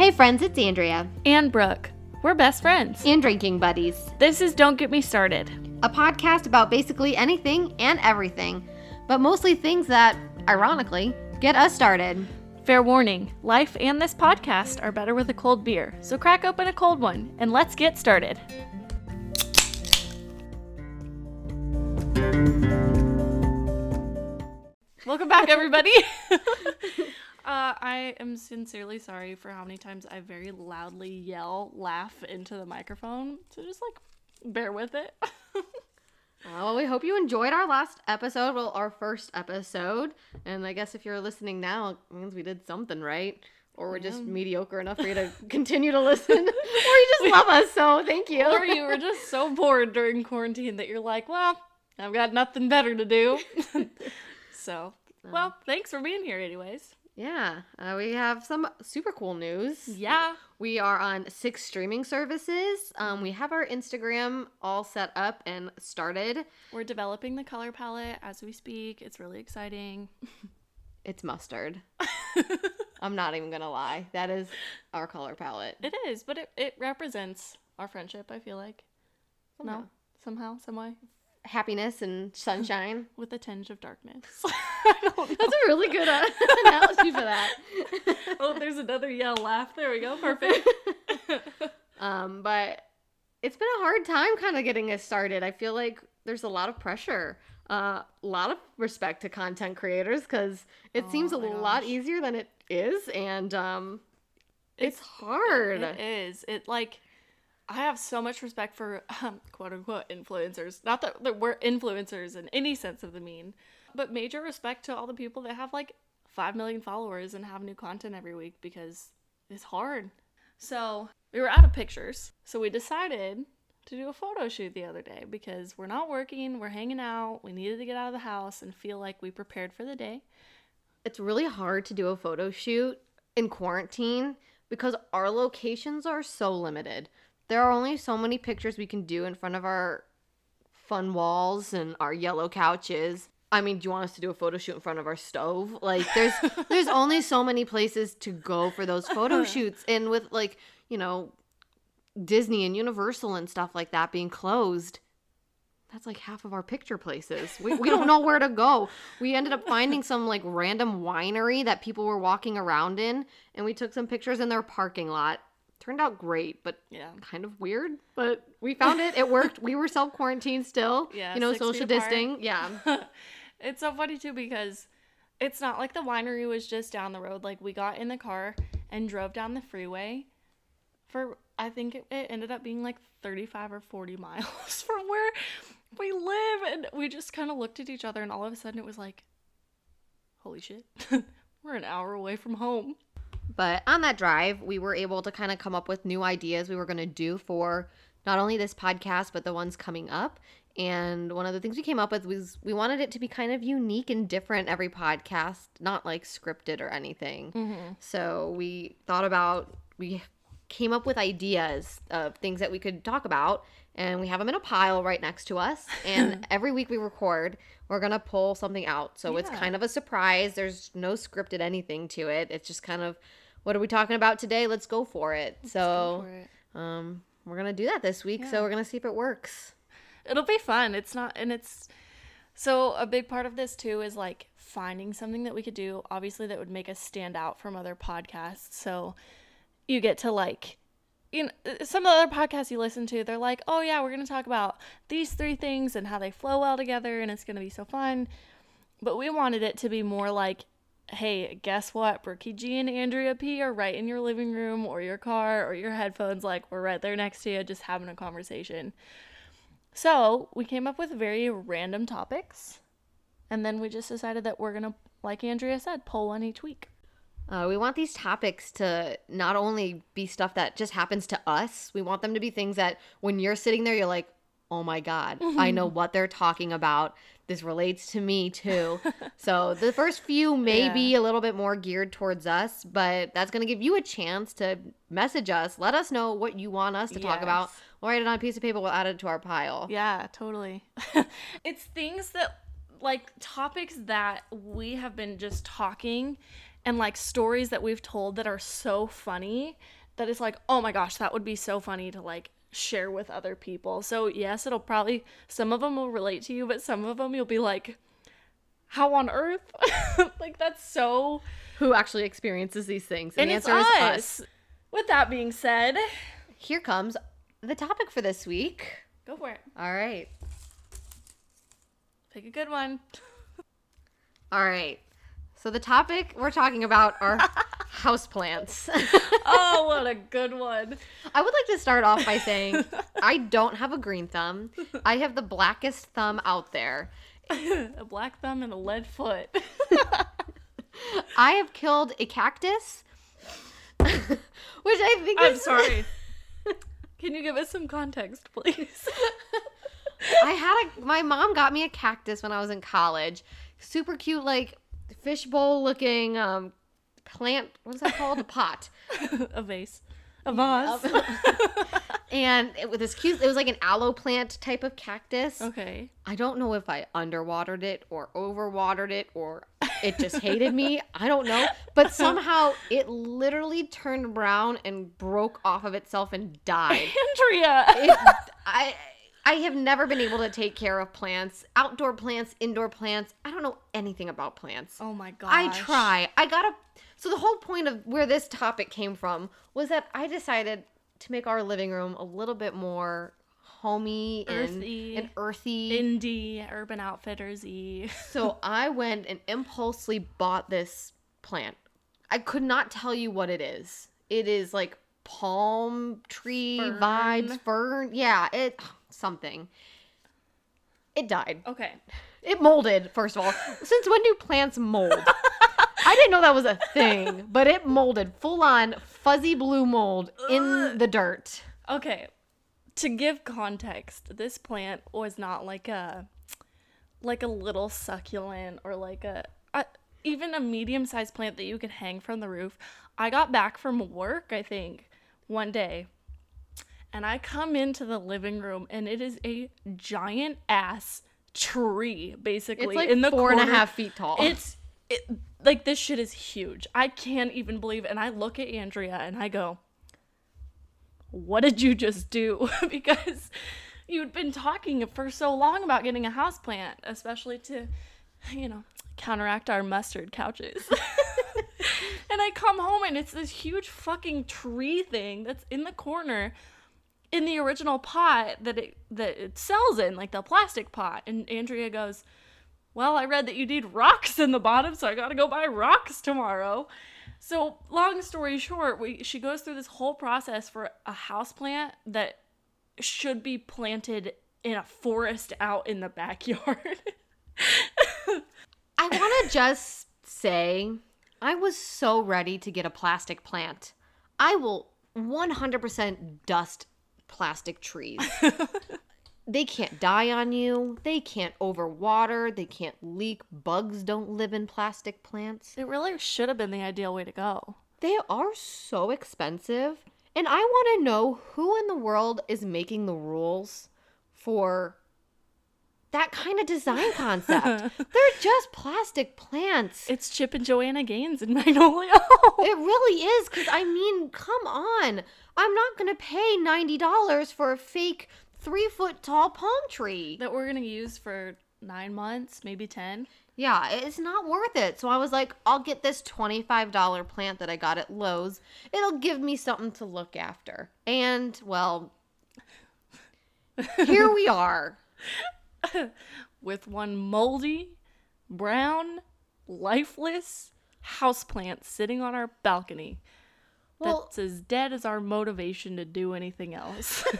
Hey friends, it's Andrea and Brooke. We're best friends. and drinking buddies. This is Don't Get Me Started. A podcast about basically anything and everything, but mostly things that, ironically, get us started. Fair warning life and this podcast are better with a cold beer, so crack open a cold one and let's get started. Welcome back, everybody. uh, I am sincerely sorry for how many times I very loudly yell, laugh into the microphone. So just like bear with it. Well, we hope you enjoyed our last episode, well, our first episode. And I guess if you're listening now, it means we did something right. Or we're just mediocre enough for you to continue to listen. or you just love us, so thank you. or you were just so bored during quarantine that you're like, well, I've got nothing better to do. so, well, thanks for being here, anyways. Yeah, uh, we have some super cool news. Yeah. We are on six streaming services. Um, we have our Instagram all set up and started. We're developing the color palette as we speak. It's really exciting. It's mustard. I'm not even gonna lie. That is our color palette. It is, but it, it represents our friendship, I feel like. Somehow. No? Somehow, some way. Happiness and sunshine. With a tinge of darkness. I don't know. That's a really good uh, analogy for that. Oh, there's another yell laugh. There we go. Perfect. Um, but it's been a hard time kind of getting us started. I feel like there's a lot of pressure. Uh, a lot of respect to content creators because it seems a Oh lot gosh. easier than it is, and um, it's, hard. It is. It like I have so much respect for um, quote unquote influencers. Not that, that we're influencers in any sense of the mean, but major respect to all the people that have like five million followers and have new content every week because it's hard. So we were out of pictures, so we decided to do a photo shoot the other day because we're not working, we're hanging out, we needed to get out of the house and feel like we prepared for the day. it's really hard to do a photo shoot in quarantine because our locations are so limited. There are only so many pictures we can do in front of our fun walls and our yellow couches. I mean, do you want us to do a photo shoot in front of our stove? Like there's there's only so many places to go for those photo shoots and with like, you know, Disney and Universal and stuff like that being closed, that's like half of our picture places. We, we don't know where to go. We ended up finding some like random winery that people were walking around in, and we took some pictures in their parking lot. Turned out great, but Yeah. kind of weird. But we found it. It worked. We were self quarantined still. Yeah, you know, social distancing. Yeah. it's so funny too because it's not like the winery was just down the road. Like we got in the car and drove down the freeway for I think it, it ended up being like 35 or 40 miles from where we live and we just kind of looked at each other and all of a sudden it was like holy shit. We're an hour away from home. But on that drive, we were able to kind of come up with new ideas we were going to do for not only this podcast, but the ones coming up. And one of the things we came up with was we wanted it to be kind of unique and different every podcast, not like scripted or anything. Mm-hmm. So we thought about, we came up with ideas of things that we could talk about, and we have them in a pile right next to us. And every week we record, we're going to pull something out. So it's kind of a surprise. There's no scripted anything to it. It's just kind of, what are we talking about today? Let's go for it. Go so for it. um, we're going to do that this week. Yeah. So we're going to see if it works. it'll be fun. It's not, and it's so a big part of this too is like finding something that we could do, obviously, that would make us stand out from other podcasts. So you get to like, you know, some of the other podcasts you listen to, they're like, oh yeah, we're going to talk about these three things and how they flow well together and it's going to be so fun. But we wanted it to be more like, hey, guess what? Brookie G and Andrea P are right in your living room or your car or your headphones. Like, we're right there next to you, just having a conversation. So we came up with very random topics. And then we just decided that we're going to, like Andrea said, pull one each week. Uh, we want these topics to not only be stuff that just happens to us, we want them to be things that when you're sitting there, you're like, oh my God, I know mm-hmm. what they're talking about. This relates to me too. so the first few may Yeah. be a little bit more geared towards us, but that's going to give you a chance to message us. Let us know what you want us to talk about. We'll write it on a piece of paper. We'll add it to our pile. Yeah, totally. it's things that, like, topics that we have been just talking and like stories that we've told that are so funny that it's like, oh my gosh, that would be so funny to like share with other people. So, yes, it'll probably, some of them will relate to you, but some of them you'll be like, how on earth? like, that's so. Who actually experiences these things? And, the it's answer us. is us. With that being said, Here comes the topic for this week. go for it. All right. Pick a good one. All right. So the topic we're talking about are houseplants. Oh, what a good one. I would like to start off by saying I don't have a green thumb. I have the blackest thumb out there. a black thumb and a lead foot. I have killed a cactus, which I think I'm is- sorry. Can you give us some context, please? I had a my mom got me a cactus when I was in college. Super cute, like fishbowl looking um plant. What is that called? A pot. a vase. A vase. And it was this cute. It was like an aloe plant type of cactus. okay. I don't know if I underwatered it or overwatered it or it just hated me. I don't know. But somehow it literally turned brown and broke off of itself and died. Andrea. It, I I have never been able to take care of plants, outdoor plants, indoor plants. I don't know anything about plants. oh my god. I try. I gotta. So the whole point of where this topic came from was that I decided to make our living room a little bit more homey and Earthy. and earthy. Indie, Urban Outfitters y. so I went and impulsively bought this plant. I could not tell you what it is. It is like palm tree Fern. vibes, fern. Yeah, it something. It died. Okay. It molded, first of all. Since when do plants mold? I didn't know that was a thing, but it molded full on fuzzy blue mold in the dirt. Okay. To give context, this plant was not like a like a little succulent or like a, a even a medium-sized plant that you could hang from the roof. I got back from work, I think, one day. And I come into the living room and it is a giant ass tree basically It's like in the four and a half feet tall. It's it, like this shit is huge. I can't even believe it. And I look at Andrea and I go, "What did you just do?" because you'd been talking for so long about getting a house plant, especially to, you know, counteract our mustard couches. and I come home and it's this huge fucking tree thing that's in the corner in the original pot that it that it sells in, like the plastic pot. And Andrea goes, well, I read that you need rocks in the bottom, so I gotta go buy rocks tomorrow. So, long story short, we she goes through this whole process for a house plant that should be planted in a forest out in the backyard. I want to just say I was so ready to get a plastic plant. I will 100% dust plastic trees. they can't die on you. They can't overwater. They can't leak. Bugs don't live in plastic plants. it really should have been the ideal way to go. They are so expensive. And I want to know who in the world is making the rules for that kind of design concept. They're just plastic plants. It's Chip and Joanna Gaines in Magnolia. It really is, because I mean, come on. I'm not going to pay $90 for a fake three foot tall palm tree. that we're gonna use for nine months, maybe ten. Yeah, it's not worth it. So I was like, I'll get this $25 plant that I got at Lowe's. It'll give me something to look after. And, well, here we are. with one moldy, brown, lifeless houseplant sitting on our balcony. Well- That's as dead as our motivation to do anything else.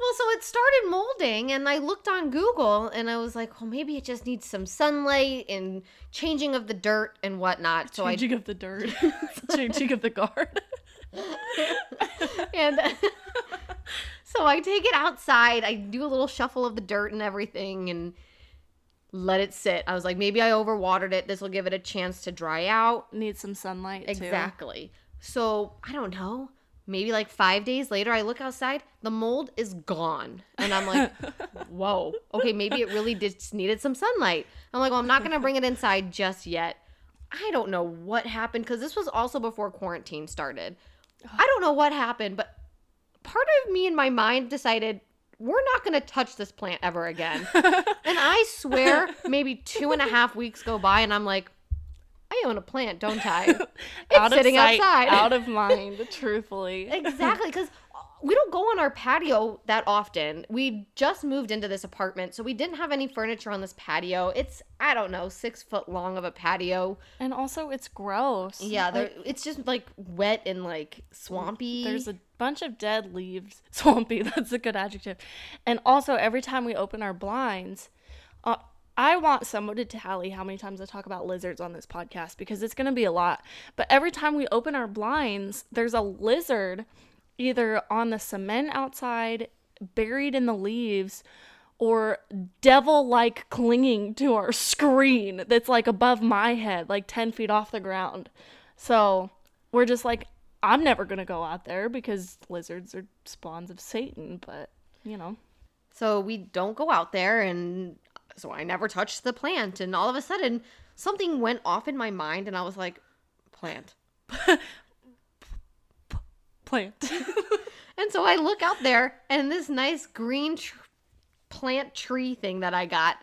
Well, so it started molding, and I looked on Google, and I was like, well, maybe it just needs some sunlight and changing of the dirt and whatnot. So I Changing of the dirt, changing of the guard. and so I take it outside. I do a little shuffle of the dirt and everything, and let it sit. I was like, maybe I overwatered it. This will give it a chance to dry out. Need some sunlight too. Exactly. So I don't know. Maybe like five days later, I look outside. The mold is gone, and I'm like, "Whoa, okay, maybe it really just needed some sunlight." I'm like, "Well, I'm not gonna bring it inside just yet." I don't know what happened because this was also before quarantine started. I don't know what happened, but part of me in my mind decided we're not going to touch this plant ever again. and I swear, maybe two and a half weeks go by, and I'm like, I own a plant, don't I? It's out of sitting sight, outside. out of mind. Truthfully, exactly, because we don't go on our patio that often. We just moved into this apartment, so we didn't have any furniture on this patio. It's I don't know, six foot long of a patio. and also it's gross. Yeah, Like, it's just like wet and like swampy. There's a bunch of dead leaves. Swampy, that's a good adjective. And also, every time we open our blinds, uh, I want someone to tally how many times I talk about lizards on this podcast because it's going to be a lot. But every time we open our blinds, there's a lizard either on the cement outside, buried in the leaves, or devil like clinging to our screen that's like above my head, like 10 feet off the ground. So we're just like, I'm never going to go out there because lizards are spawns of Satan, but you know. So we don't go out there, and so I never touched the plant. And all of a sudden, something went off in my mind, and I was like, plant. Plant. And so I look out there, and this nice green tr- plant tree thing that I got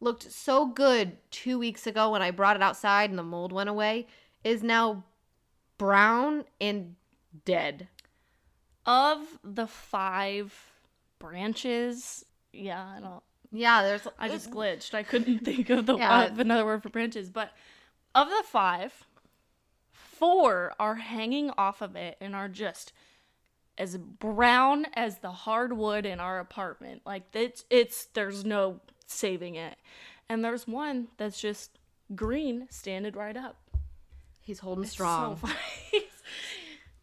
looked so good two weeks ago when I brought it outside and the mold went away, is now brown and dead. of the five branches, yeah, I don't. Yeah, there's. I just glitched. I couldn't think of the Yeah. of another word for branches, but of the five, four are hanging off of it and are just as brown as the hardwood in our apartment. Like it's it's there's no saving it. And there's one that's just green, standing right up. He's holding So strong. funny.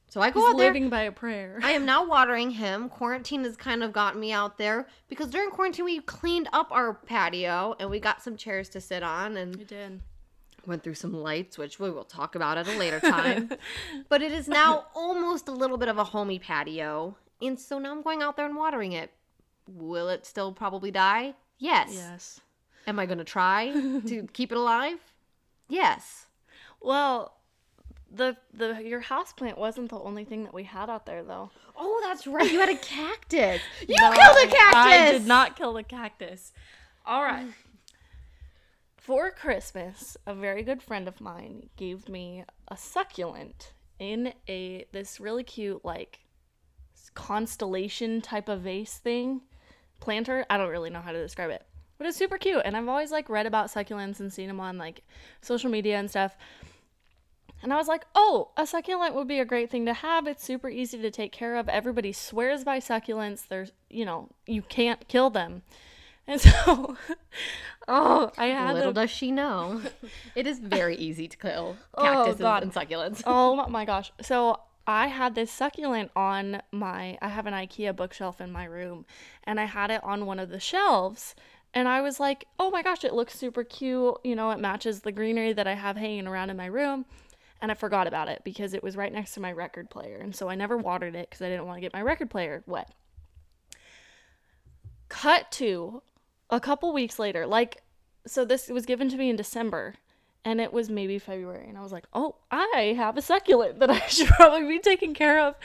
So I go He's out there. living by a prayer. I am now watering him. Quarantine has kind of gotten me out there because during quarantine we cleaned up our patio and we got some chairs to sit on and I did. Went through some lights, which we will talk about at a later time. but it is now almost a little bit of a homey patio, and so now I'm going out there and watering it. Will it still probably die? Yes. Yes. Am I going to try to keep it alive? Yes. Well, the the your houseplant wasn't the only thing that we had out there though. Oh, that's right. You had a cactus. You No, killed a cactus. I did not kill the cactus. All right. For Christmas, a very good friend of mine gave me a succulent in a this really cute like constellation type of vase thing planter. I don't really know how to describe it, but it's super cute. And I've always like read about succulents and seen them on like social media and stuff. And I was like, oh, a succulent would be a great thing to have. It's super easy to take care of. Everybody swears by succulents. There's, you know, you can't kill them. And so, oh, I had Little does she know, it is very easy to kill Oh, cactuses God. and succulents. Oh my gosh. So I had this succulent on my I have an IKEA bookshelf in my room and I had it on one of the shelves and I was like, "Oh my gosh, it looks super cute. You know, it matches the greenery that I have hanging around in my room." And I forgot about it because it was right next to my record player. And so I never watered it because I didn't want to get my record player wet. Cut to a couple weeks later, like so this was given to me in December and it was maybe February, and I was like, "Oh, I have a succulent that I should probably be taking care of,"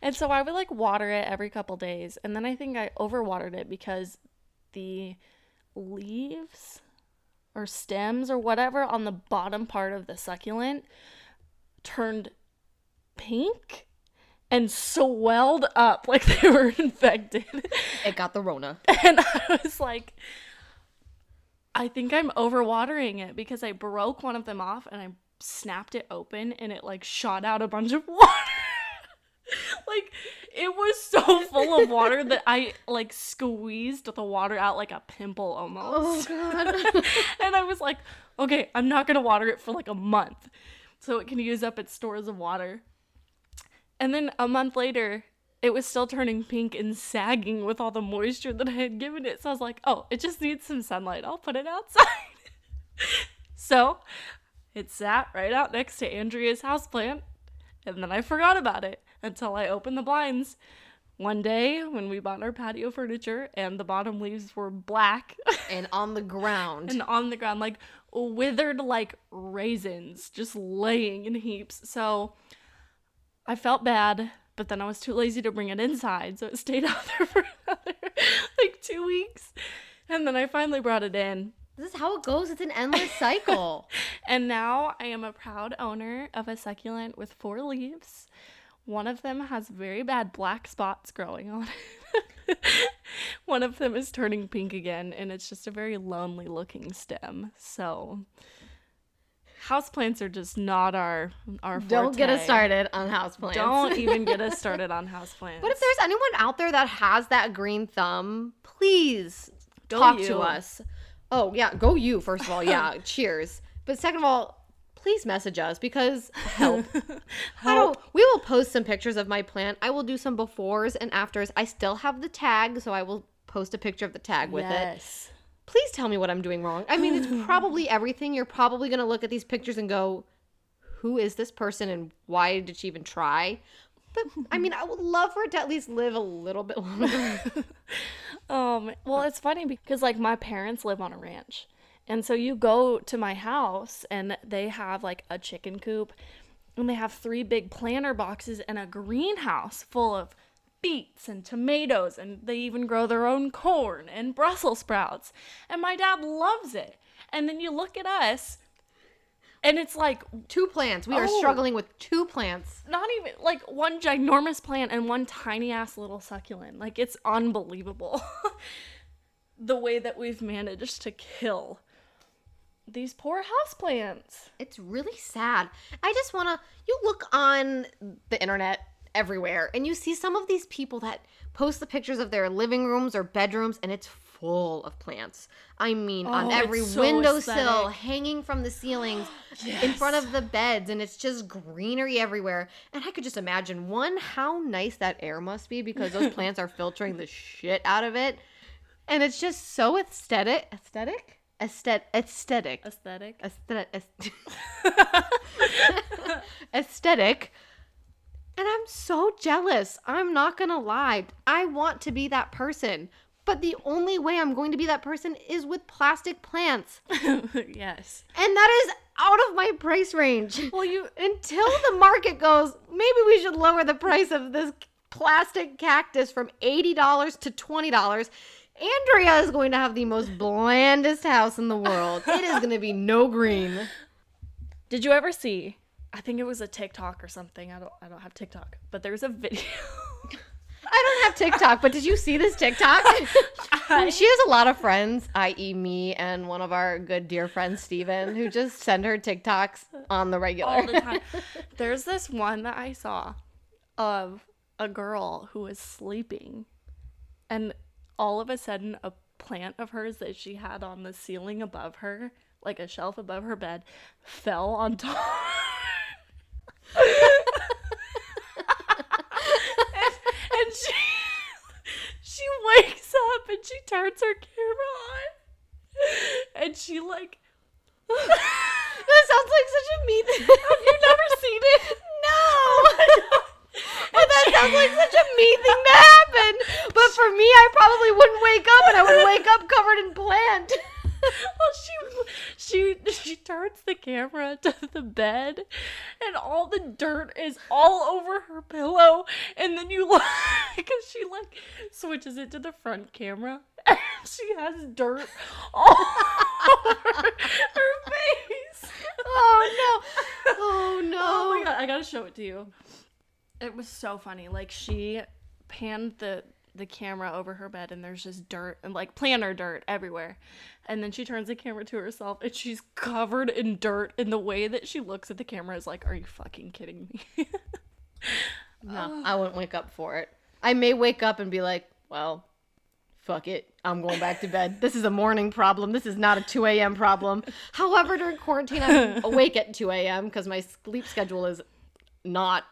and so I would like water it every couple days, and then I think I overwatered it because the leaves or stems or whatever on the bottom part of the succulent turned pink and swelled up like they were infected. It got the Rona. And I was like, I think I'm overwatering it because I broke one of them off and I snapped it open and it like shot out a bunch of water. like it was so full of water that I like squeezed the water out like a pimple almost. Oh God. and I was like, okay, I'm not gonna water it for like a month so it can use up its stores of water. And then a month later, it was still turning pink and sagging with all the moisture that I had given it. So I was like, oh, it just needs some sunlight. I'll put it outside. so it sat right out next to Andrea's houseplant. And then I forgot about it until I opened the blinds one day when we bought our patio furniture and the bottom leaves were black and on the ground. and on the ground. Like withered like raisins, just laying in heaps. So I felt bad, but then I was too lazy to bring it inside, so it stayed out there for another like two weeks. And then I finally brought it in. This is how it goes. It's an endless cycle. And now I am a proud owner of a succulent with four leaves. One of them has very bad black spots growing on it. One of them is turning pink again, and it's just a very lonely looking stem. So, houseplants are just not our our. Don't get us started on houseplants. Don't even get us started on houseplants. But if there's anyone out there that has that green thumb, please Go talk you. to us. Oh yeah, go you first of all. Yeah, cheers. But second of all, please message us because help. I don't. We will post some pictures of my plant. I will do some befores and afters. I still have the tag, so I will post a picture of the tag with it. Please tell me what I'm doing wrong. I mean, it's probably everything. You're probably gonna look at these pictures and go, "Who is this person and why did she even try?" But I mean, I would love for it to at least live a little bit longer. Um, well, it's funny because like my parents live on a ranch. And so you go to my house and they have like a chicken coop and they have three big planter boxes and a greenhouse full of beets and tomatoes and they even grow their own corn and Brussels sprouts. And my dad loves it. And then you look at us and it's like two plants. We are Oh. struggling with two plants. not even like one ginormous plant and one tiny ass little succulent. Like it's unbelievable the way that we've managed to kill these poor houseplants. It's really sad. I just want to. You look on the internet everywhere and you see some of these people that post the pictures of their living rooms or bedrooms and it's full of plants. I mean, on Oh, every it's so windowsill, hanging from the ceilings, in front of the beds, and it's just greenery everywhere. And I could just imagine one, how nice that air must be because those plants are filtering the shit out of it. And it's just so aesthetic. Aesthetic? Aesthetic. Aesthetic. Aesthetic. Aesthetic. aesthetic. And I'm so jealous. I'm not going to lie. I want to be that person. But the only way I'm going to be that person is with plastic plants. yes. And that is out of my price range. Well, you Until the market goes, maybe we should lower the price of this plastic cactus from $80 to $20. Andrea is going to have the most blandest house in the world. It is going to be no green. did you ever see? I think it was a TikTok or something. I don't I don't have TikTok, but there's a video. I don't have TikTok, but did you see this TikTok? she has a lot of friends, i.e., me and one of our good dear friends, Steven, who just send her TikToks on the regular. all the time. There's this one that I saw of a girl who was sleeping, and all of a sudden, a plant of hers that she had on the ceiling above her, like a shelf above her bed, fell on top. and, and she she wakes up and she turns her camera on, and she like. that sounds like such a me thing. Have you never seen it? No. Oh but that sounds like such a me thing to happen. But for me, I probably wouldn't wake up, and I would wake up covered in plant. Well, she she she turns the camera to the bed, and all the dirt is all over her pillow. And then you look because she like switches it to the front camera, and she has dirt all over her face. Oh no! Oh no! Oh my god, I gotta show it to you. It was so funny. Like she panned the the camera over her bed and there's just dirt and like planter dirt everywhere. And then she turns the camera to herself and she's covered in dirt and the way that she looks at the camera is like, Are you fucking kidding me? No, I wouldn't wake up for it. I may wake up and be like, well, fuck it. I'm going back to bed. This is a morning problem. This is not a 2 a.m. problem. However, during quarantine, I'm awake at 2 a.m. because my sleep schedule is not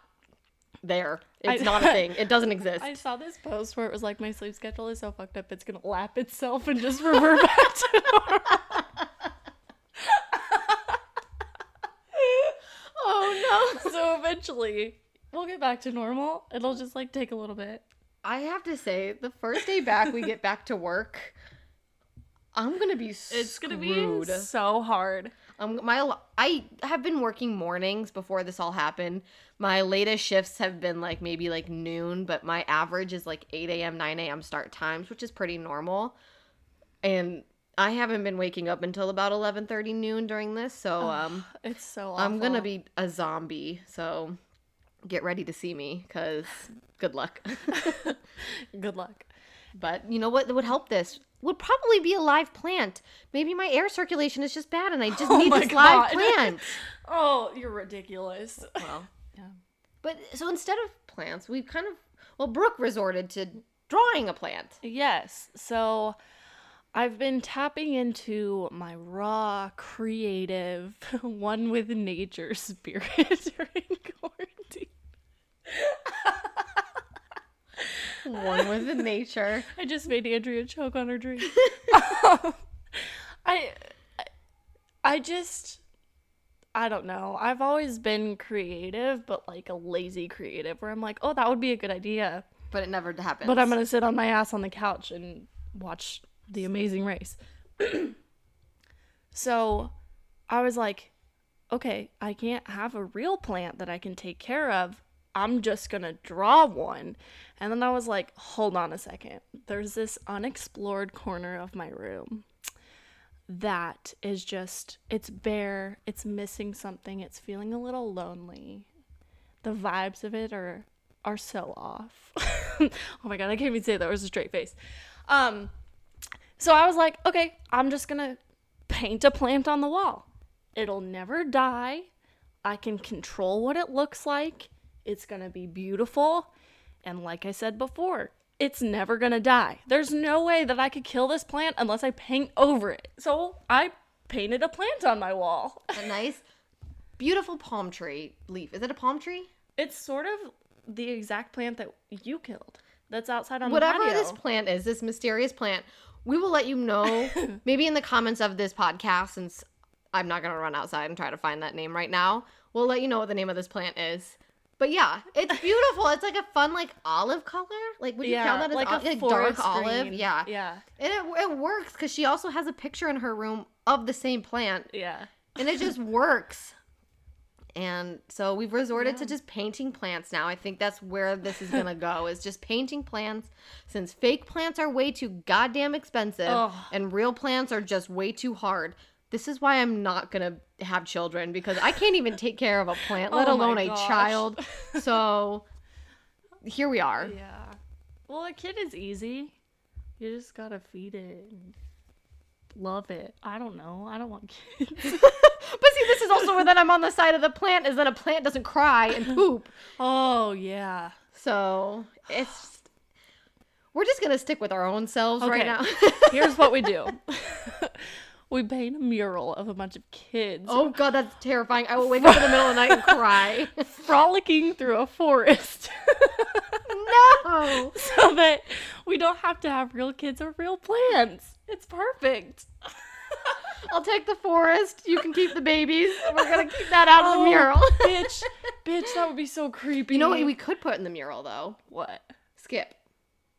there. It's I- not a thing. It doesn't exist. I saw this post where it was like my sleep schedule is so fucked up it's gonna lap itself and just revert back to normal. oh no. so eventually we'll get back to normal. It'll just like take a little bit. I have to say, the first day back, we get back to work. I'm gonna be It's gonna be so hard. Um, my I have been working mornings before this all happened. My latest shifts have been like maybe like noon, but my average is like 8 a.m., 9 a.m. start times, which is pretty normal. And I haven't been waking up until about 11:30 noon during this, so um, It's so awful. I'm gonna be a zombie. So get ready to see me, cause good luck. Good luck. But you know what would help this? Would probably be a live plant. Maybe my air circulation is just bad, and I just Oh need this live God. plant. Oh, you're ridiculous. Well, Yeah. But so instead of plants, we've kind of well, Brooke resorted to drawing a plant. Yes. So I've been tapping into my raw, creative, one with nature spirit during quarantine. One with the nature. I just made Andrea choke on her drink. I, I just, I don't know. I've always been creative, but like a lazy creative, where I'm like, oh, that would be a good idea, But it never happens. but I'm gonna sit on my ass on the couch and watch The Amazing Race. so, I was like, okay, I can't have a real plant that I can take care of. I'm just gonna draw one. And then I was like, hold on a second. There's this unexplored corner of my room that is just, it's bare, it's missing something, it's feeling a little lonely. The vibes of it are are so off. oh my god, I can't even say that was a straight face. Um so I was like, okay, I'm just gonna paint a plant on the wall. It'll never die. I can control what it looks like. It's gonna be beautiful. And like I said before, it's never gonna die. There's no way that I could kill this plant unless I paint over it. So I painted a plant on my wall. a nice, beautiful palm tree leaf. Is it a palm tree? It's sort of the exact plant that you killed. That's outside on Whatever the patio. Whatever this plant is, this mysterious plant, we will let you know maybe in the comments of this podcast since I'm not going to run outside and try to find that name right now. We'll let you know what the name of this plant is. But yeah, it's beautiful. it's like a fun like olive color. Like would you count that as like a like dark olive? Yeah. yeah, And it, it works because she also has a picture in her room of the same plant yeah. and it just works. And so we've resorted to just painting plants now. I think that's where this is gonna go is just painting plants since fake plants are way too goddamn expensive Ugh. and real plants are just way too hard. This is why I'm not gonna have children because I can't even take care of a plant, let Oh alone a child. So here we are. Yeah. Well, a kid is easy. You just gotta feed it and love it. I don't know. I don't want kids. but see, this is also where then I'm on the side of the plant is that a plant doesn't cry and poop. oh yeah. So it's we're just gonna stick with our own selves right now. Here's what we do. We paint a mural of a bunch of kids oh god, that's terrifying. I will wake up in the middle of the night and cry. frolicking through a forest. no. so that we don't have to have real kids or real plants. It's perfect. I'll take the forest. You can keep the babies. We're gonna keep that out of the Oh, mural. bitch, bitch, that would be so creepy. You know what we could put in the mural though? what? Skip.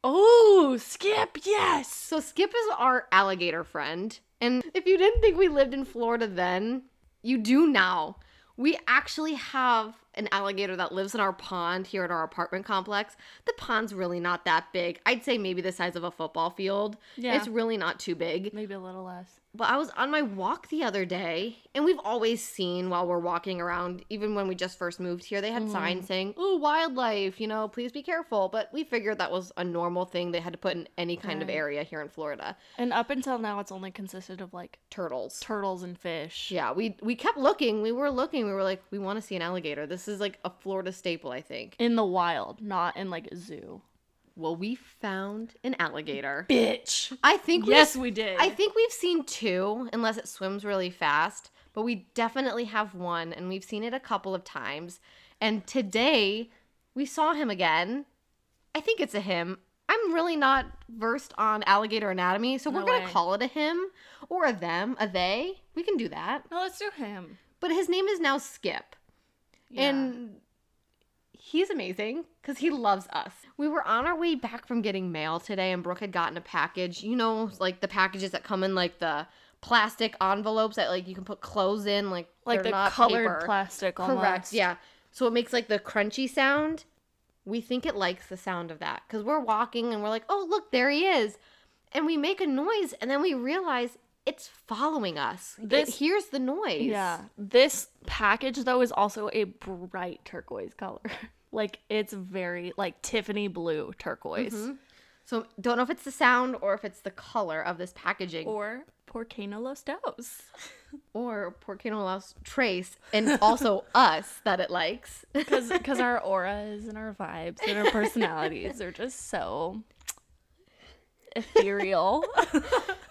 Oh, Skip, yes. So Skip is our alligator friend. And if you didn't think we lived in Florida then, you do now. We actually have an alligator that lives in our pond here at our apartment complex. The pond's really not that big. I'd say maybe the size of a football field. Yeah. It's really not too big. Maybe a little less. But I was on my walk the other day, and we've always seen while we're walking around, even when we just first moved here, they had mm-hmm. signs saying, Ooh, wildlife, you know, please be careful. But we figured that was a normal thing they had to put in any kind of area here in Florida. And up until now, it's only consisted of like Turtles. turtles and fish. Yeah, we we kept looking. We were looking. We were like, we want to see an alligator. This is like a Florida staple, I think. In the wild, not in like a zoo. Well, we found an alligator. Bitch. I think we Yes, we did. I think we've seen two, unless it swims really fast. But we definitely have one, and we've seen it a couple of times. And today, we saw him again. I think it's a him. I'm really not versed on alligator anatomy, so we're No gonna way. call it a him or a them, a they. We can do that. No, let's do him. But his name is now Skip, Yeah. and he's amazing because he loves us. We were on our way back from getting mail today, and Brooke had gotten a package. You know, like the packages that come in like the plastic envelopes that like you can put clothes in, like Like the colored paper. plastic Correct. almost. Yeah. So it makes like the crunchy sound. We think it likes the sound of that because we're walking and we're like, oh, look, there he is. And we make a noise and then we realize it's following us. This- it hears the noise. Yeah. This package though is also a bright turquoise color. like it's very like Tiffany blue turquoise. Mm-hmm. So don't know if it's the sound or if it's the color of this packaging or, Or Porcano Los Dos. or Porcino Los Trace and also us that it likes. Because our auras and our vibes and our personalities are just so ethereal.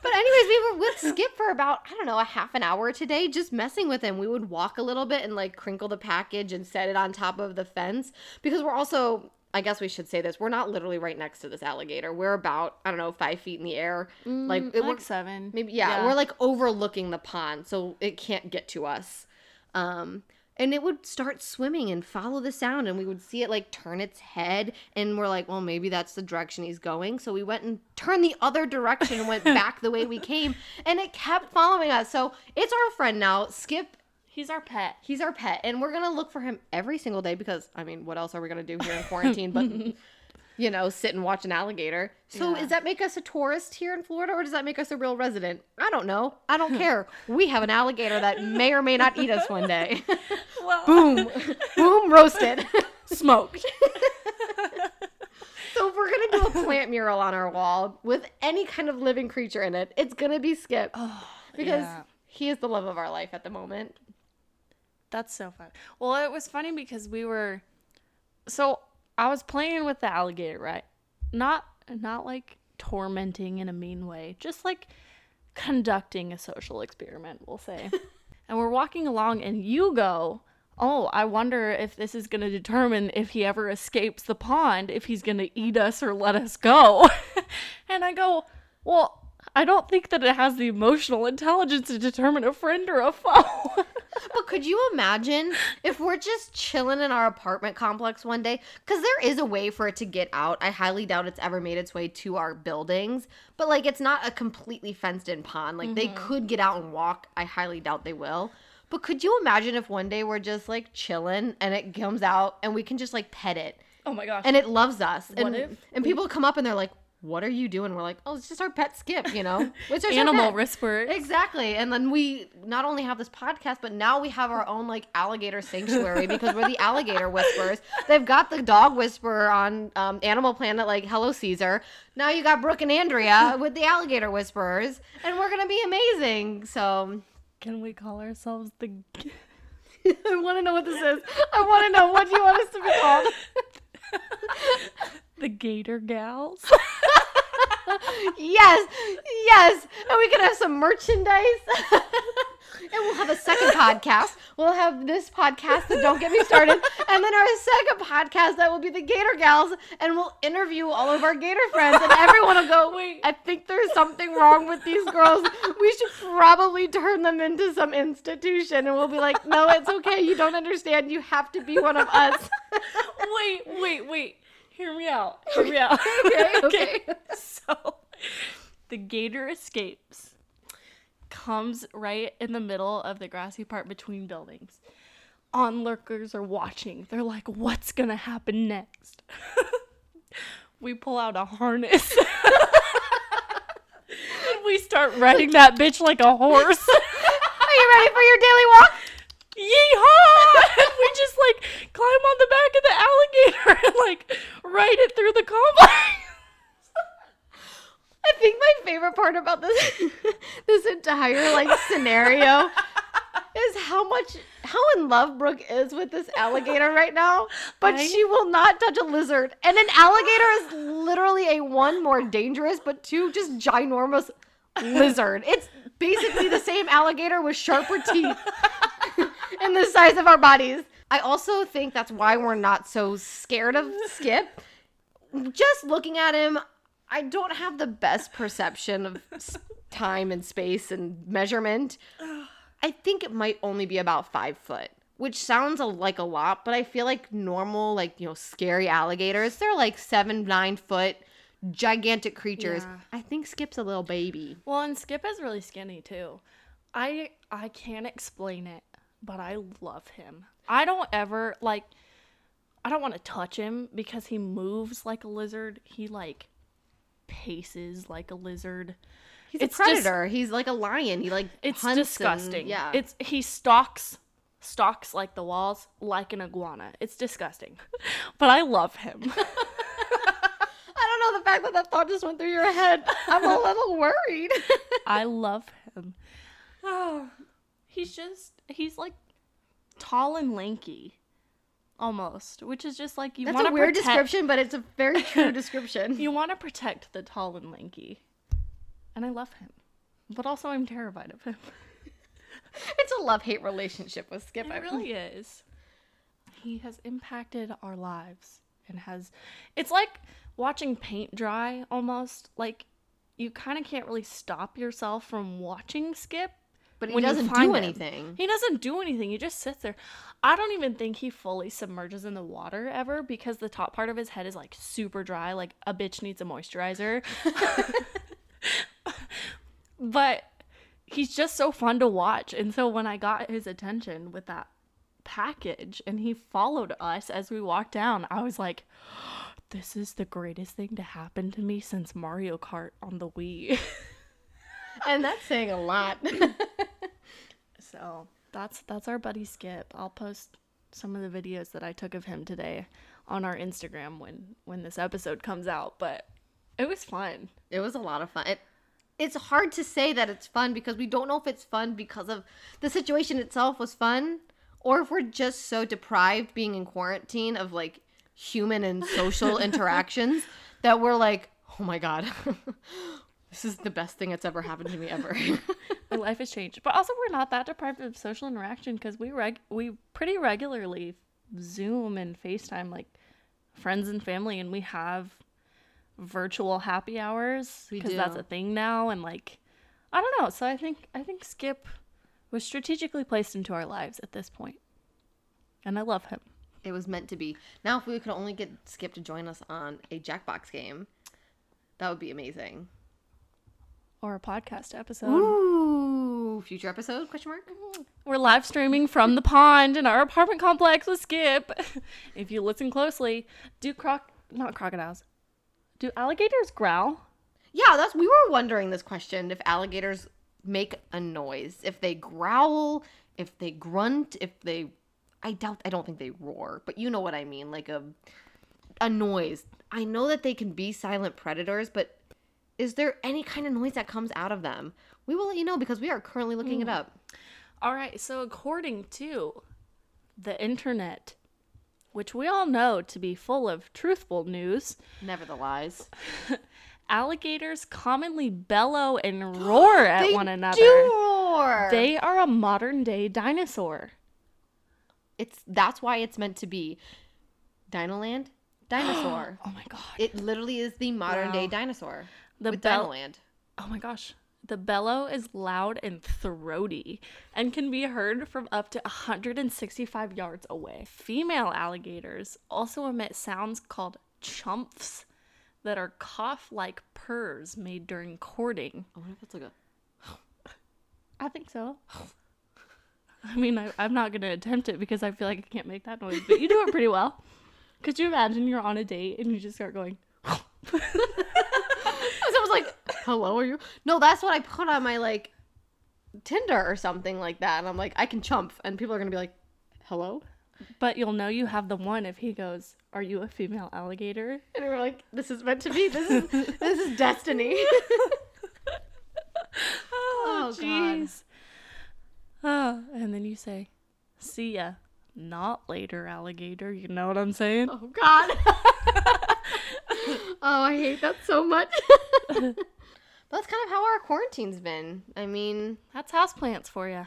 But anyways, we were with Skip for about I don't know a half an hour today, just messing with him. We would walk a little bit and like crinkle the package and set it on top of the fence because we're also. I guess we should say this. We're not literally right next to this alligator. We're about I don't know five feet in the air. like it like seven. Maybe yeah, we're like overlooking the pond, so it can't get to us. Um, and it would start swimming and follow the sound, and we would see it like turn its head, and we're like, well, maybe that's the direction he's going. So we went and turned the other direction and went back the way we came, and it kept following us. So it's our friend now. Skip, He's our pet. he's our pet, and we're gonna look for him every single day because I mean, what else are we gonna do here in quarantine? but you know, sit and watch an alligator. So Yeah. does that make us a tourist here in Florida or does that make us a real resident? I don't know. I don't care. We have an alligator that may or may not eat us one day. Well, Boom. Boom roasted. smoked. so if we're gonna do a plant mural on our wall with any kind of living creature in it, it's gonna be Skip. Oh, because yeah. he is the love of our life at the moment. That's so fun. Well, it was funny because we were so I was playing with the alligator, right? Not not like tormenting in a mean way, just like conducting a social experiment, we'll say. and we're walking along and you go, "Oh, I wonder if this is going to determine if he ever escapes the pond, if he's going to eat us or let us go." and I go, "Well, I don't think that it has the emotional intelligence to determine a friend or a foe." But could you imagine if we're just chilling in our apartment complex one day? Because there is a way for it to get out. I highly doubt it's ever made its way to our buildings. But like, it's not a completely fenced in pond. Like, they mm-hmm. could get out and walk. I highly doubt they will. But could you imagine if one day we're just like chilling and it comes out and we can just like pet it oh my gosh. and it loves us? And, if and people come up and they're like, what are you doing? We're like, oh, it's just our pet Skip, you know? It's just animal whisperer. Exactly. And then we not only have this podcast, but now we have our own like alligator sanctuary because we're the alligator whisperers. They've got the dog whisperer on um, Animal Planet, like Hello Cesar. Now you got Brooke and Andrea with the alligator whisperers, and we're gonna be amazing. So Can we call ourselves the? I want to know what this is. I want to know what do you want us to be called. The Gator Gals. yes, yes, and we can have some merchandise. and we'll have a second podcast. We'll have this podcast that don't get me started, and then our second podcast that will be the Gator Gals, and we'll interview all of our Gator friends, and everyone will go. Wait. I think there's something wrong with these girls. We should probably turn them into some institution, and we'll be like, no, it's okay. You don't understand. You have to be one of us. wait, wait, wait. Hear me out. Hear me out. Okay, okay. so, the Gator escapes. Comes right in the middle of the grassy part between buildings. Onlookers are watching. They're like, "What's gonna happen next?" we pull out a harness. and we start riding that bitch like a horse. Are you ready for your daily walk? Yeehaw! we just like climb on the back of the alligator and like ride it through the complex. I think my favorite part about this this entire like scenario is how much how in love Brooke is with this alligator right now, but I- she will not touch a lizard. And an alligator is literally a one more dangerous, but two just ginormous lizard. It's basically the same alligator with sharper teeth and the size of our bodies. I also think that's why we're not so scared of Skip. Just looking at him, I don't have the best perception of time and space and measurement. I think it might only be about five foot. which sounds a, like a lot, but I feel like normal, like, you know, scary alligators, they're like seven, nine foot, gigantic creatures. Yeah. I think Skip's a little baby. Well, and Skip is really skinny too. I I can't explain it, but I love him. I don't ever like I don't want to touch him because he moves like a lizard. He like paces like a lizard. He's It's a just- predator. He's like a lion. He like It's hunts and- disgusting. yeah. It's he stalks stalks like the walls like an iguana. It's disgusting. but I love him. I don't know the fact that that thought just went through your head. I'm a little worried. I love him. Oh, he's just he's like tall and lanky. Almost, which is just like you That's want a to weird protect, description, but it's a very true description. You want to protect the tall and lanky, and I love him, but also I'm terrified of him. it's a love hate relationship with Skip. I It really is. He has impacted our lives and has. It's like watching paint dry almost. Like you kind of can't really stop yourself from watching Skip. But he when doesn't do him. anything. He doesn't do anything. He just sits there. I don't even think he fully submerges in the water ever because the top part of his head is like super dry. Like a bitch needs a moisturizer. but he's just so fun to watch. And so when I got his attention with that package and he followed us as we walked down, I was like, this is the greatest thing to happen to me since Mario Kart on the Wii. And that's saying a lot. So that's that's our buddy Skip. I'll post some of the videos that I took of him today on our Instagram when when this episode comes out. But it was fun. it was a lot of fun. It, it's hard to say that it's fun because we don't know if it's fun because of the situation itself was fun or if we're just so deprived being in quarantine of like human and social interactions that we're like, oh my god, this is the best thing that's ever happened to me ever. My life has changed. But also we're not that deprived of social interaction because we reg- we pretty regularly Zoom and FaceTime like friends and family and we have virtual happy hours because that's a thing now and like I don't know. So I think I think Skip was strategically placed into our lives at this point. And I love him. it was meant to be. Now, if we could only get Skip to join us on a Jackbox game, that would be amazing. Or a podcast episode. Ooh, future episode? Question mark. Mm-hmm. We're live streaming from the pond in our apartment complex with Skip. if you listen closely, do croc not crocodiles. Do alligators growl? Yeah, that's we were wondering this question if alligators make a noise, if they growl, if they grunt, if they I doubt I don't think they roar, but you know what I mean, like a a noise. I know that they can be silent predators, but is there any kind of noise that comes out of them? We will let you know because we are currently looking it mm. up. All right, so according to the internet, which we all know to be full of truthful news, Never the lies. alligators commonly bellow and roar at one another. do roar. They are a modern day dinosaur. It's that's why it's meant to be. Dinoland, dinosaur. Oh my god. it literally is the modern day dinosaur. The with bell- Dinoland. Oh my gosh. The bellow is loud and throaty and can be heard from up to 165 yards away. Female alligators also emit sounds called chumps that are cough like purrs made during courting. I wonder if that's like a. I think so. I mean, I, I'm not going to attempt it because I feel like I can't make that noise, but you do it pretty well. Could you imagine you're on a date and you just start going, I was like, "Hello, are you?" No, that's what I put on my like Tinder or something like that, and I'm like, I can chump, and people are gonna be like, "Hello," but you'll know you have the one if he goes, Are you a female alligator? and we're like, "This is meant to be. This is this is destiny." Oh, Oh, jeez. Oh, and then you say, "See ya." Not later, alligator. You know what I'm saying? oh God. oh, I hate that so much. That's kind of how our quarantine's been. I mean, That's houseplants for you.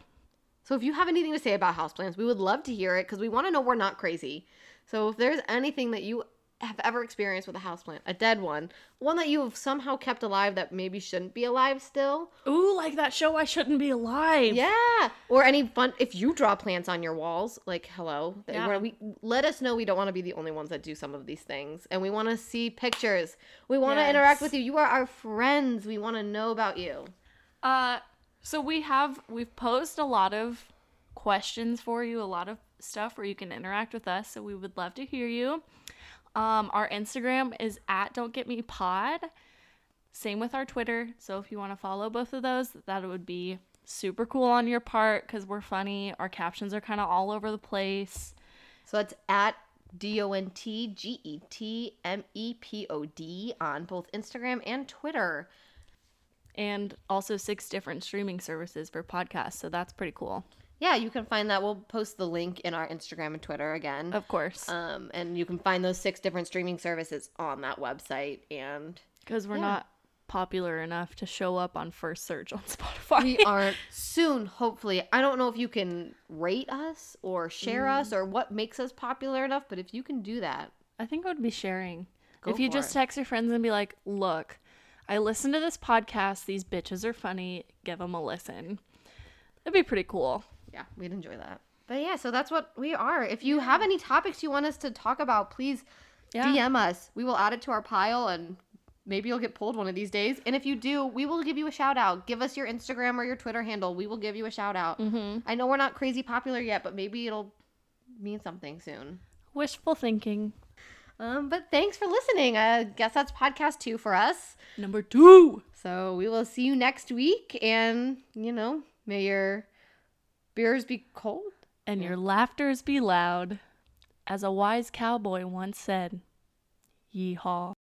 So if you have anything to say about houseplants, we would love to hear it because we want to know we're not crazy. So if there's anything that you have ever experienced with a houseplant, a dead one, one that you have somehow kept alive that maybe shouldn't be alive still. Ooh, like that show I shouldn't be alive. Yeah. Or any fun if you draw plants on your walls, like hello. Yeah. we let us know we don't want to be the only ones that do some of these things. And we want to see pictures. We want to interact with you. You are our friends. We want to know about you. Uh, so we have we've posed a lot of questions for you, a lot of stuff where you can interact with us. So we would love to hear you. Um, our Instagram is at Don't Get Me Pod. Same with our Twitter. So if you want to follow both of those, that would be super cool on your part because we're funny. Our captions are kind of all over the place. So it's at D O N T G E T M E P O D on both Instagram and Twitter. And also six different streaming services for podcasts. So that's pretty cool. Yeah, you can find that. We'll post the link in our Instagram and Twitter again. Of course. Um, and you can find those six different streaming services on that website. And Because we're Yeah. not popular enough to show up on first search on Spotify. we aren't soon, hopefully. I don't know if you can rate us or share Mm. us or what makes us popular enough, but if you can do that, I think it would be sharing. Go if you just it. text your friends and be like, look, I listened to this podcast. These bitches are funny. Give them a listen. That'd be pretty cool. Yeah, we'd enjoy that. But yeah, so that's what we are. If you have any topics you want us to talk about, please Yeah. DM us. We will add it to our pile and maybe you'll get pulled one of these days. And if you do, we will give you a shout out. Give us your Instagram or your Twitter handle. We will give you a shout out. Mm-hmm. I know we're not crazy popular yet, but maybe it'll mean something soon. Wishful thinking. Um, but thanks for listening. I guess that's podcast two for us. Number two. So we will see you next week. And, you know, may your beers be cold. And your laughters be loud. As a wise cowboy once said, Yeehaw.